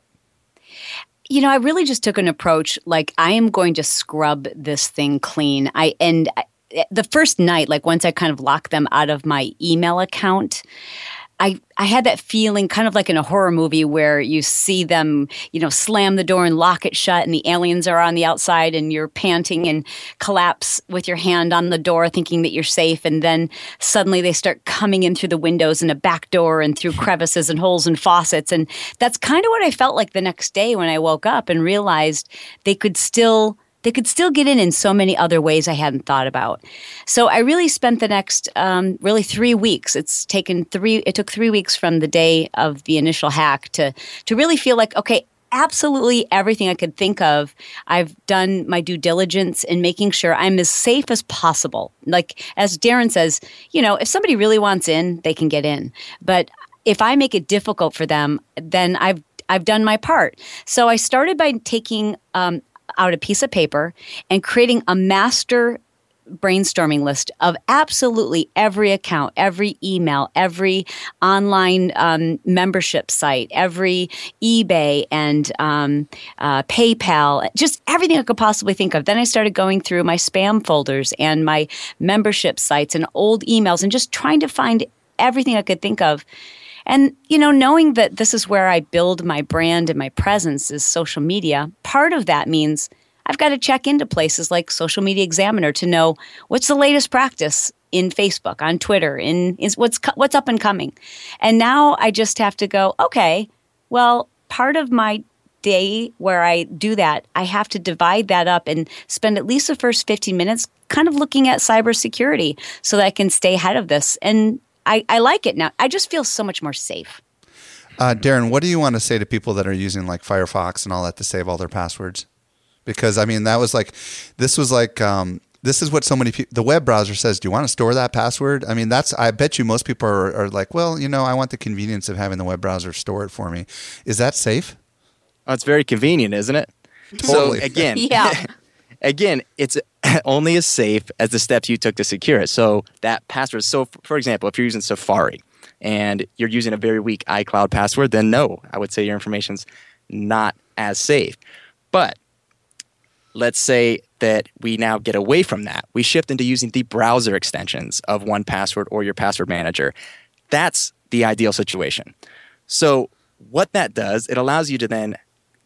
You know i really just took an approach like i am going to scrub this thing clean. I and uh, the first night like once i kind of locked them out of my email account I, I had that feeling kind of like in a horror movie where you see them, you know, slam the door and lock it shut and the aliens are on the outside and you're panting and collapse with your hand on the door thinking that you're safe. And then suddenly they start coming in through the windows and a back door and through crevices and holes and faucets. And that's kind of what I felt like the next day when I woke up and realized they could still they could still get in in so many other ways I hadn't thought about. So I really spent the next um, really three weeks. It's taken three. It took three weeks from the day of the initial hack to to really feel like okay. Absolutely everything I could think of, I've done my due diligence in making sure I'm as safe as possible. Like, as Darren says, you know, if somebody really wants in, they can get in. But if I make it difficult for them, then I've I've done my part. So I started by taking um, out a piece of paper and creating a master brainstorming list of absolutely every account, every email, every online um, membership site, every eBay and um, uh, PayPal, just everything I could possibly think of. Then I started going through my spam folders and my membership sites and old emails and just trying to find everything I could think of. And, you know, knowing that this is where I build my brand and my presence is social media, part of that means I've got to check into places like Social Media Examiner to know what's the latest practice in Facebook, on Twitter, in, in what's what's up and coming. And now I just have to go, okay, well, part of my day where I do that, I have to divide that up and spend at least the first 15 minutes kind of looking at cybersecurity so that I can stay ahead of this. And I, I like it now. I just feel so much more safe. Uh, Darren, what do you want to say to people that are using like Firefox and all that to save all their passwords? Because I mean, that was like, this was like, um, this is what so many people, the web browser says, do you want to store that password? I mean, that's, I bet you most people are, are like, well, you know, I want the convenience of having the web browser store it for me. Is that safe? Oh, it's very convenient, isn't it? Totally. So again, Yeah. again, it's only as safe as the steps you took to secure it. So that password. So, for example, if you're using Safari and you're using a very weak iCloud password, then no, I would say your information's not as safe. But let's say that we now get away from that. We shift into using the browser extensions of 1Password or your password manager. That's the ideal situation. So, what that does, it allows you to then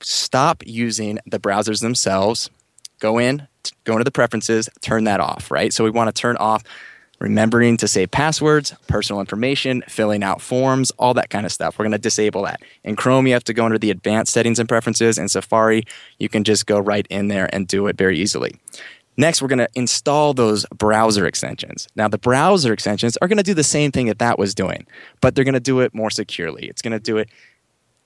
stop using the browsers themselves, go in, go into the preferences, turn that off, right? So, we want to turn off remembering to save passwords, personal information, filling out forms, all that kind of stuff. We're going to disable that. In Chrome, you have to go under the advanced settings and preferences. In Safari, you can just go right in there and do it very easily. Next, we're going to install those browser extensions. Now, the browser extensions are going to do the same thing that that was doing, but they're going to do it more securely. It's going to do it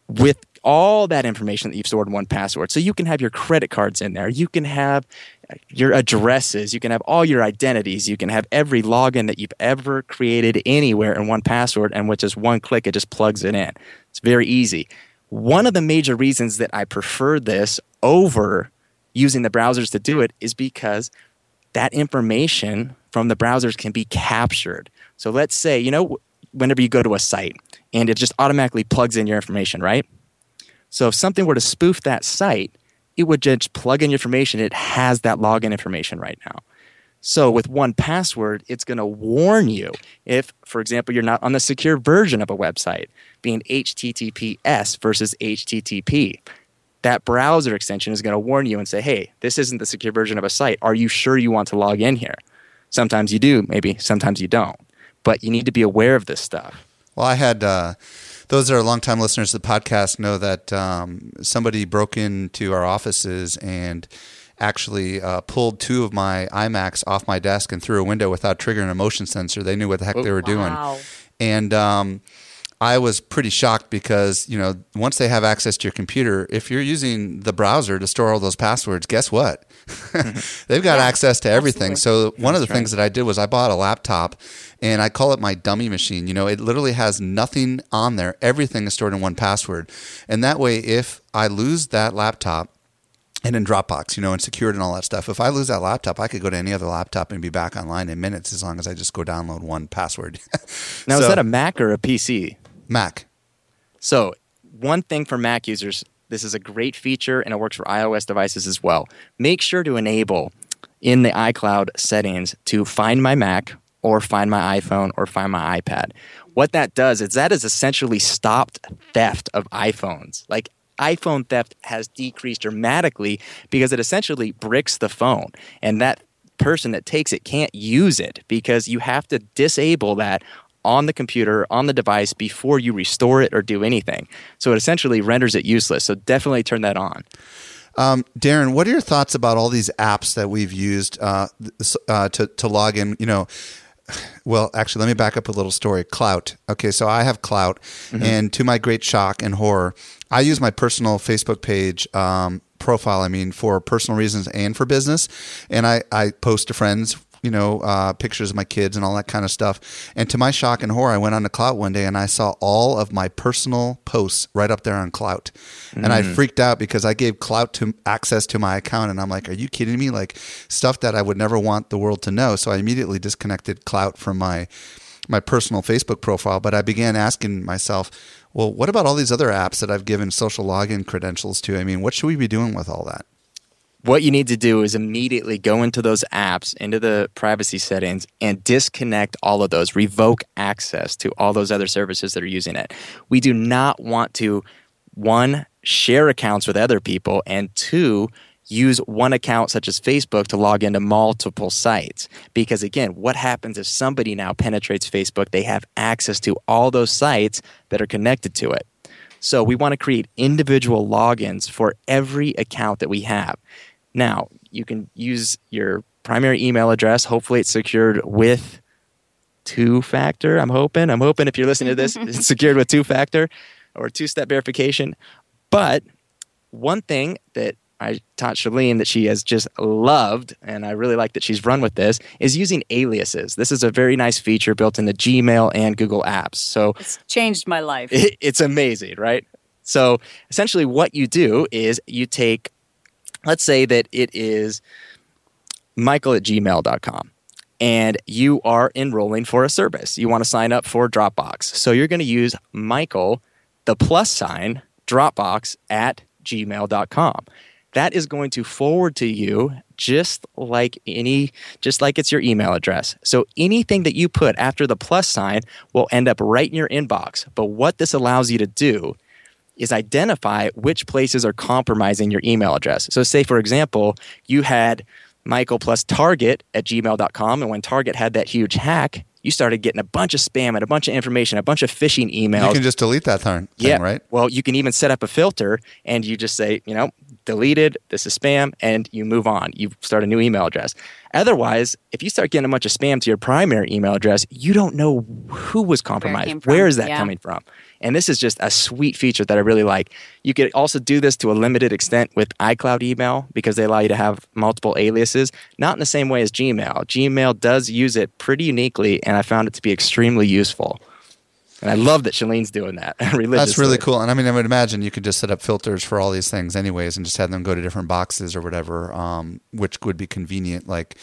with all that information that you've stored in 1Password. So you can have your credit cards in there. You can have your addresses. You can have all your identities. You can have every login that you've ever created anywhere in 1Password. And with just one click, it just plugs it in. It's very easy. One of the major reasons that I prefer this over using the browsers to do it is because that information from the browsers can be captured. So let's say, you know, whenever you go to a site and it just automatically plugs in your information, right? So if something were to spoof that site, it would just plug in your information. It has that login information right now. So with 1Password, it's going to warn you if, for example, you're not on the secure version of a website, being HTTPS versus HTTP. That browser extension is going to warn you and say, hey, this isn't the secure version of a site. Are you sure you want to log in here? Sometimes you do, maybe. Sometimes you don't. But you need to be aware of this stuff. Well, I had uh, those that are longtime listeners to the podcast know that um, somebody broke into our offices and actually uh, pulled two of my iMacs off my desk and through a window without triggering a motion sensor. They knew what the heck they were doing. And um, I was pretty shocked because, you know, once they have access to your computer, if you're using the browser to store all those passwords, guess what? They've got access to everything. So one of the things that I did was I bought a laptop and I call it my dummy machine. You know, it literally has nothing on there. Everything is stored in 1Password. And that way, if I lose that laptop, and in Dropbox, you know, and secured and all that stuff. If I lose that laptop, I could go to any other laptop and be back online in minutes as long as I just go download 1Password. Now, So- is that a Mac or a PC? Mac? So, one thing for Mac users, this is a great feature and it works for iOS devices as well. Make sure to enable in the iCloud settings to find my Mac or find my iPhone or find my iPad. What that does is that has essentially stopped theft of iPhones. Like iPhone theft has decreased dramatically because it essentially bricks the phone and that person that takes it can't use it because you have to disable that on the computer, on the device before you restore it or do anything. So it essentially renders it useless. So definitely turn that on. Um, Darren, what are your thoughts about all these apps that we've used uh, uh, to to log in? You know, well, actually, let me back up a little story. Klout. Okay, so I have Klout, and to my great shock and horror, I use my personal Facebook page um, profile. I mean, for personal reasons and for business, and I I post to friends you know, uh, pictures of my kids and all that kind of stuff. And to my shock and horror, I went on to Klout one day and I saw all of my personal posts right up there on Klout. And I freaked out because I gave Klout to access to my account. And I'm like, are you kidding me? Like stuff that I would never want the world to know. So I immediately disconnected Klout from my my personal Facebook profile, but I began asking myself, well, what about all these other apps that I've given social login credentials to? I mean, what should we be doing with all that? What you need to do is immediately go into those apps, into the privacy settings, and disconnect all of those, revoke access to all those other services that are using it. We do not want to, one, share accounts with other people, and two, use one account such as Facebook to log into multiple sites. Because again, what happens if somebody now penetrates Facebook? They have access to all those sites that are connected to it. So we want to create individual logins for every account that we have. Now, you can use your primary email address. Hopefully, it's secured with two factor. I'm hoping. I'm hoping if you're listening to this, it's secured with two factor or two step verification. But one thing that I taught Chalene that she has just loved, and I really like that she's run with this, is using aliases. This is a very nice feature built into Gmail and Google Apps. So It's changed my life. it, it's amazing, right? So essentially, what you do is you take, let's say that it is michael at gmail.com and you are enrolling for a service. You want to sign up for Dropbox. So you're going to use Michael, the plus sign, Dropbox at gmail.com. That is going to forward to you just like any just like it's your email address. So anything that you put after the plus sign will end up right in your inbox. But what this allows you to do is identify which places are compromising your email address. So, say, for example, you had Michael plus Target at gmail.com, and when Target had that huge hack, you started getting a bunch of spam and a bunch of information, a bunch of phishing emails. You can just delete that thing, yeah, right? Well, you can even set up a filter and you just say, you know, deleted, this is spam, and you move on. You start a new email address. Otherwise, if you start getting a bunch of spam to your primary email address, you don't know who was compromised. from. Where is that Yeah. coming from? And this is just a sweet feature that I really like. You could also do this to a limited extent with iCloud email because they allow you to have multiple aliases, not in the same way as Gmail. Gmail does use it pretty uniquely, and I found it to be extremely useful. And I love that Chalene's doing that. That's really cool. And I mean, I would imagine you could just set up filters for all these things, anyways, and just have them go to different boxes or whatever, um, which would be convenient. Like,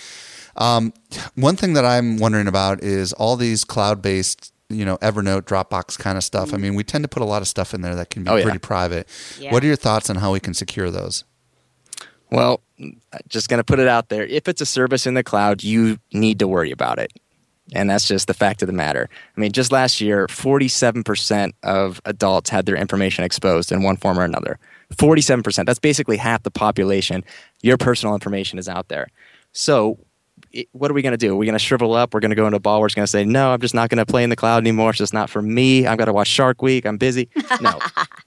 um, one thing that I'm wondering about is all these cloud-based, you know, Evernote, Dropbox kind of stuff. I mean, we tend to put a lot of stuff in there that can be Oh, yeah. pretty private. Yeah. What are your thoughts on how we can secure those? Well, just going to put it out there. If it's a service in the cloud, you need to worry about it. And that's just the fact of the matter. I mean, just last year, 47% of adults had their information exposed in one form or another. 47%. That's basically half the population. Your personal information is out there. So, it, what are we going to do? Are we going to shrivel up? We're going to go into a ball. We're just going to say, no, I'm just not going to play in the cloud anymore. It's just not for me. I've got to watch Shark Week. I'm busy. No,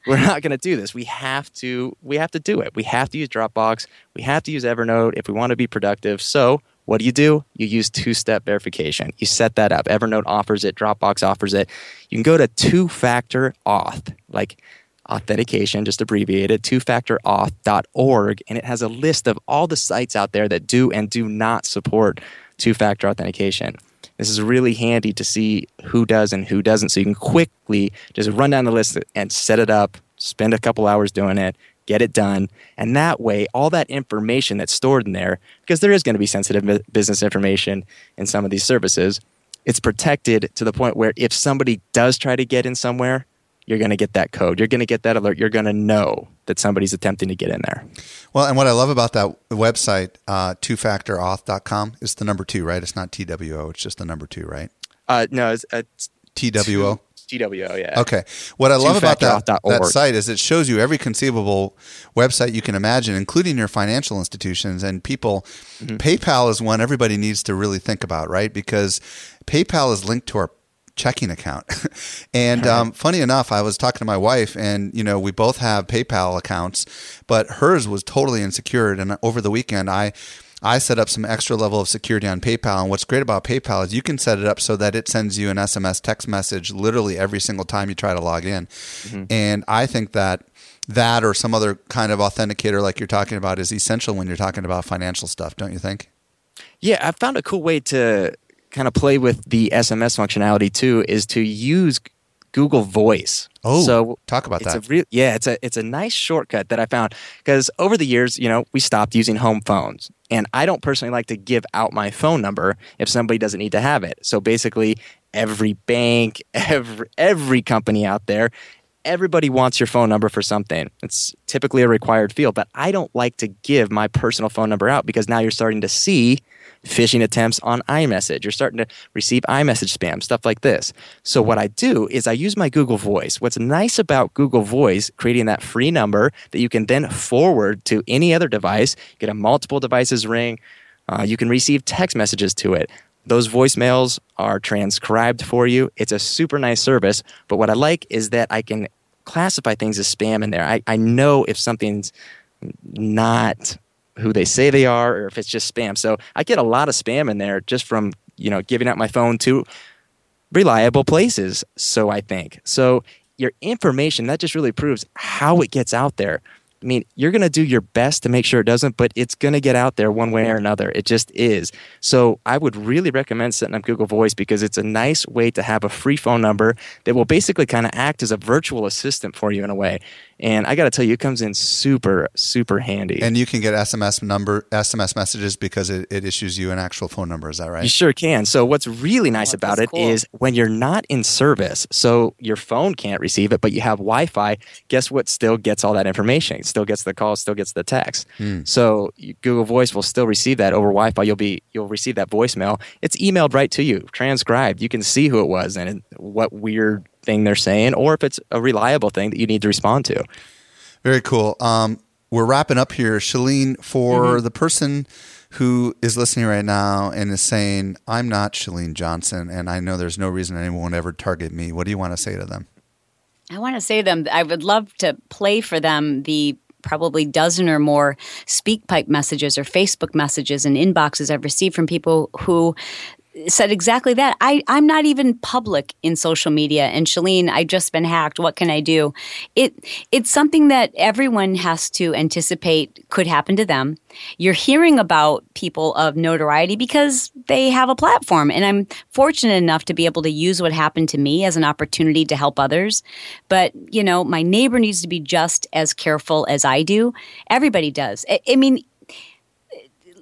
we're not going to do this. We have to. We have to do it. We have to use Dropbox. We have to use Evernote if we want to be productive. So, what do you do? You use two-step verification. You set that up. Evernote offers it. Dropbox offers it. You can go to two-factor auth, like authentication, just abbreviated, two-factorauth.org, and it has a list of all the sites out there that do and do not support two-factor authentication. This is really handy to see who does and who doesn't, so you can quickly just run down the list and set it up, spend a couple hours doing it, get it done, and that way, all that information that's stored in there, because there is going to be sensitive business information in some of these services, it's protected to the point where if somebody does try to get in somewhere, you're going to get that code. You're going to get that alert. You're going to know that somebody's attempting to get in there. Well, and what I love about that website, uh, twofactorauth.com, is the number two, right? It's not TWO, it's just the number two, right? Uh, no, it's, it's TWO. TWO, yeah. Okay. What I love about that, that site is it shows you every conceivable website you can imagine, including your financial institutions and people. Mm-hmm. PayPal is one everybody needs to really think about, right? Because PayPal is linked to our checking account. and um, funny enough, I was talking to my wife, and you know we both have PayPal accounts, but hers was totally insecure. And over the weekend, I I set up some extra level of security on PayPal. And what's great about PayPal is you can set it up so that it sends you an SMS text message literally every single time you try to log in. Mm-hmm. And I think that that or some other kind of authenticator like you're talking about is essential when you're talking about financial stuff, don't you think? Yeah, I found a cool way to kind of play with the SMS functionality too is to use Google Voice. Oh, so talk about it's that. Real, yeah, it's a it's a nice shortcut that I found because over the years, you know, we stopped using home phones, and I don't personally like to give out my phone number if somebody doesn't need to have it. So basically, every bank, every every company out there. Everybody wants your phone number for something. It's typically a required field, but I don't like to give my personal phone number out because now you're starting to see phishing attempts on iMessage. You're starting to receive iMessage spam, stuff like this. So, what I do is I use my Google Voice. What's nice about Google Voice, creating that free number that you can then forward to any other device, get a multiple devices ring, uh, you can receive text messages to it. Those voicemails are transcribed for you. It's a super nice service. But what I like is that I can classify things as spam in there. I, I know if something's not who they say they are or if it's just spam. So I get a lot of spam in there just from, you know, giving out my phone to reliable places, so I think. So your information that just really proves how it gets out there. I mean, you're going to do your best to make sure it doesn't, but it's going to get out there one way or another. It just is. So I would really recommend setting up Google Voice because it's a nice way to have a free phone number that will basically kind of act as a virtual assistant for you in a way. And I got to tell you, it comes in super, super handy. And you can get SMS number, SMS messages because it, it issues you an actual phone number. Is that right? You sure can. So what's really nice Oh, about that's it is cool. when you're not in service, so your phone can't receive it, but you have Wi-Fi. Guess what? Still gets all that information. It still gets the call. Still gets the text. Hmm. So Google Voice will still receive that over Wi-Fi. You'll be you'll receive that voicemail. It's emailed right to you, transcribed. You can see who it was and what weird thing they're saying, or if it's a reliable thing that you need to respond to. Very cool. Um, we're wrapping up here. Chalene, for Mm-hmm. the person who is listening right now and is saying, I'm not Chalene Johnson, and I know there's no reason anyone would ever target me, what do you want to say to them? I want to say to them, I would love to play for them the probably dozen or more SpeakPipe messages or Facebook messages and inboxes I've received from people who said exactly that. I, I'm not even public in social media. And Chalene, I just been hacked. What can I do? It it's something that everyone has to anticipate could happen to them. You're hearing about people of notoriety because they have a platform. And I'm fortunate enough to be able to use what happened to me as an opportunity to help others. But, you know, my neighbor needs to be just as careful as I do. Everybody does. I, I mean,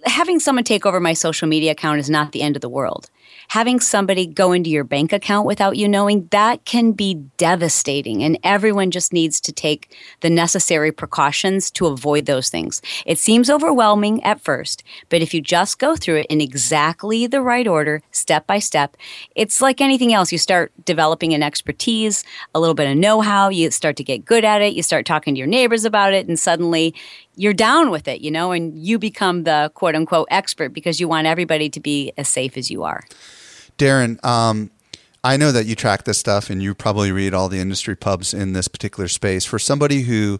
having someone take over my social media account is not the end of the world. Having somebody go into your bank account without you knowing, that can be devastating. And everyone just needs to take the necessary precautions to avoid those things. It seems overwhelming at first, but if you just go through it in exactly the right order, step by step, it's like anything else. You start developing an expertise, a little bit of know how, you start to get good at it, you start talking to your neighbors about it, and suddenly you're down with it, you know, and you become the quote unquote expert because you want everybody to be as safe as you are. Darren, um, I know that you track this stuff and you probably read all the industry pubs in this particular space. For somebody who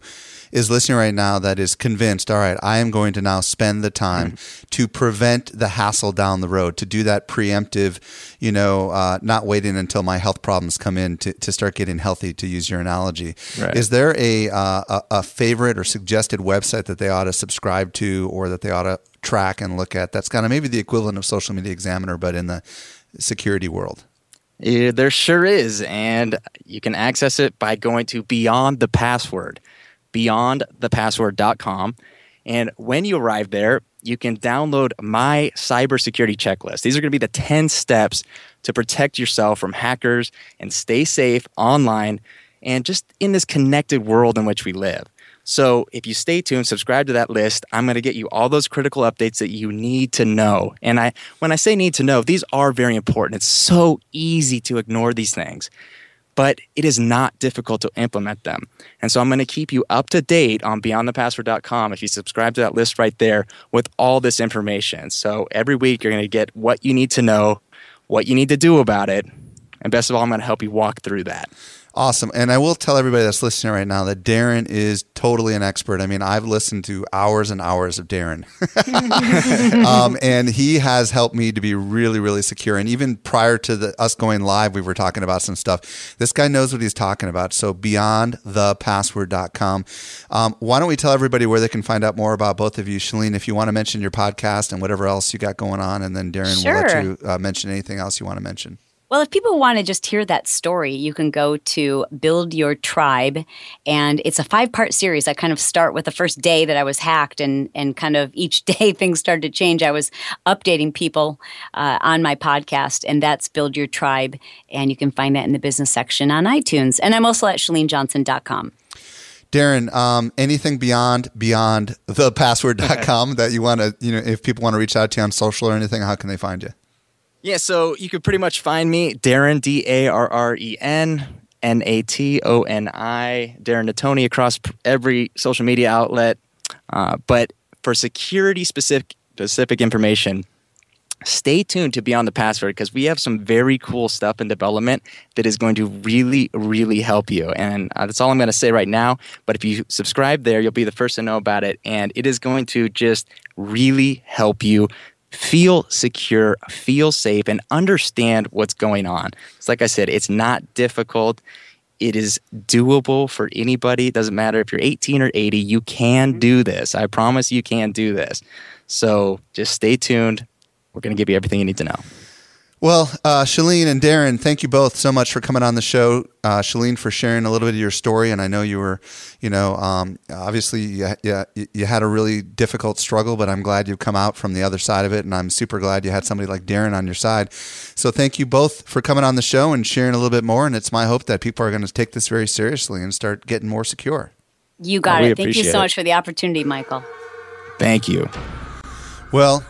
is listening right now that is convinced, all right, I am going to now spend the time to prevent the hassle down the road, to do that preemptive, you know, uh, not waiting until my health problems come in to, to start getting healthy, to use your analogy. Right. Is there a, uh, a, a favorite or suggested website that they ought to subscribe to or that they ought to track and look at? That's kind of maybe the equivalent of Social Media Examiner, but in the security world. Yeah, there sure is. And you can access it by going to Beyond the Password, beyondthepassword.com. And when you arrive there, you can download my cybersecurity checklist. These are going to be the 10 steps to protect yourself from hackers and stay safe online and just in this connected world in which we live. So if you stay tuned, subscribe to that list, I'm going to get you all those critical updates that you need to know. And I when I say need to know, these are very important. It's so easy to ignore these things. But it is not difficult to implement them. And so I'm going to keep you up to date on beyondthepassword.com if you subscribe to that list right there with all this information. So every week you're going to get what you need to know, what you need to do about it, and best of all, I'm going to help you walk through that. Awesome. And I will tell everybody that's listening right now that Darren is totally an expert. I mean, I've listened to hours and hours of Darren. um, and he has helped me to be really, really secure. And even prior to the, us going live, we were talking about some stuff. This guy knows what he's talking about. So beyondthepassword.com. Um, why don't we tell everybody where they can find out more about both of you? Chalene, if you want to mention your podcast and whatever else you got going on, and then Darren Sure. will let you uh, mention anything else you want to mention. Well, if people want to just hear that story, you can go to Build Your Tribe. And it's a five part series. I kind of start with the first day that I was hacked, and, and kind of each day things started to change. I was updating people uh, on my podcast, and that's Build Your Tribe. And you can find that in the business section on iTunes. And I'm also at chalenejohnson.com. Darren, um, anything beyond beyond the password.com that you want to, you know, if people want to reach out to you on social or anything, how can they find you? Yeah, so you could pretty much find me, Darren, D A R R E N N A T O N I, Darren Natoni across every social media outlet. Uh, but for security specific, specific information, stay tuned to Beyond the Password because we have some very cool stuff in development that is going to really, really help you. And uh, that's all I'm going to say right now. But if you subscribe there, you'll be the first to know about it. And it is going to just really help you feel secure, feel safe, and understand what's going on. It's like I said, it's not difficult. It is doable for anybody. It doesn't matter if you're 18 or 80, you can mm-hmm. do this. I promise you can do this. So just stay tuned. We're going to give you everything you need to know. Well, uh, Chalene and Darren, thank you both so much for coming on the show. Uh, Chalene for sharing a little bit of your story, and I know you were, you know, um, obviously you, you, you had a really difficult struggle, but I'm glad you've come out from the other side of it, and I'm super glad you had somebody like Darren on your side. So thank you both for coming on the show and sharing a little bit more. And it's my hope that people are going to take this very seriously and start getting more secure. You got Oh, it. Thank you so it. much for the opportunity, Michael. Thank you. Well,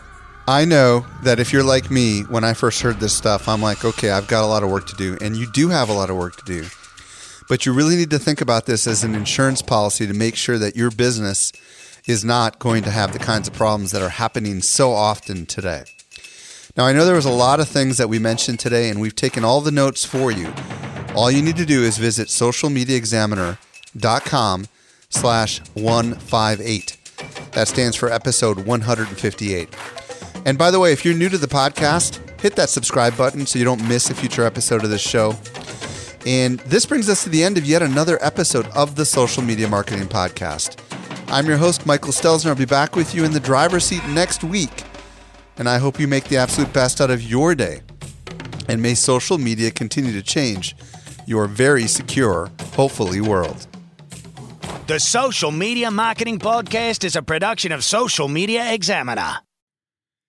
I know that if you're like me, when I first heard this stuff, I'm like, okay, I've got a lot of work to do. And you do have a lot of work to do. But you really need to think about this as an insurance policy to make sure that your business is not going to have the kinds of problems that are happening so often today. Now, I know there was a lot of things that we mentioned today, and we've taken all the notes for you. All you need to do is visit socialmediaexaminer.com slash 158. That stands for episode 158. And by the way, if you're new to the podcast, hit that subscribe button so you don't miss a future episode of this show. And this brings us to the end of yet another episode of the Social Media Marketing Podcast. I'm your host, Michael Stelzner. I'll be back with you in the driver's seat next week. And I hope you make the absolute best out of your day. And may social media continue to change your very secure, hopefully, world. The Social Media Marketing Podcast is a production of Social Media Examiner.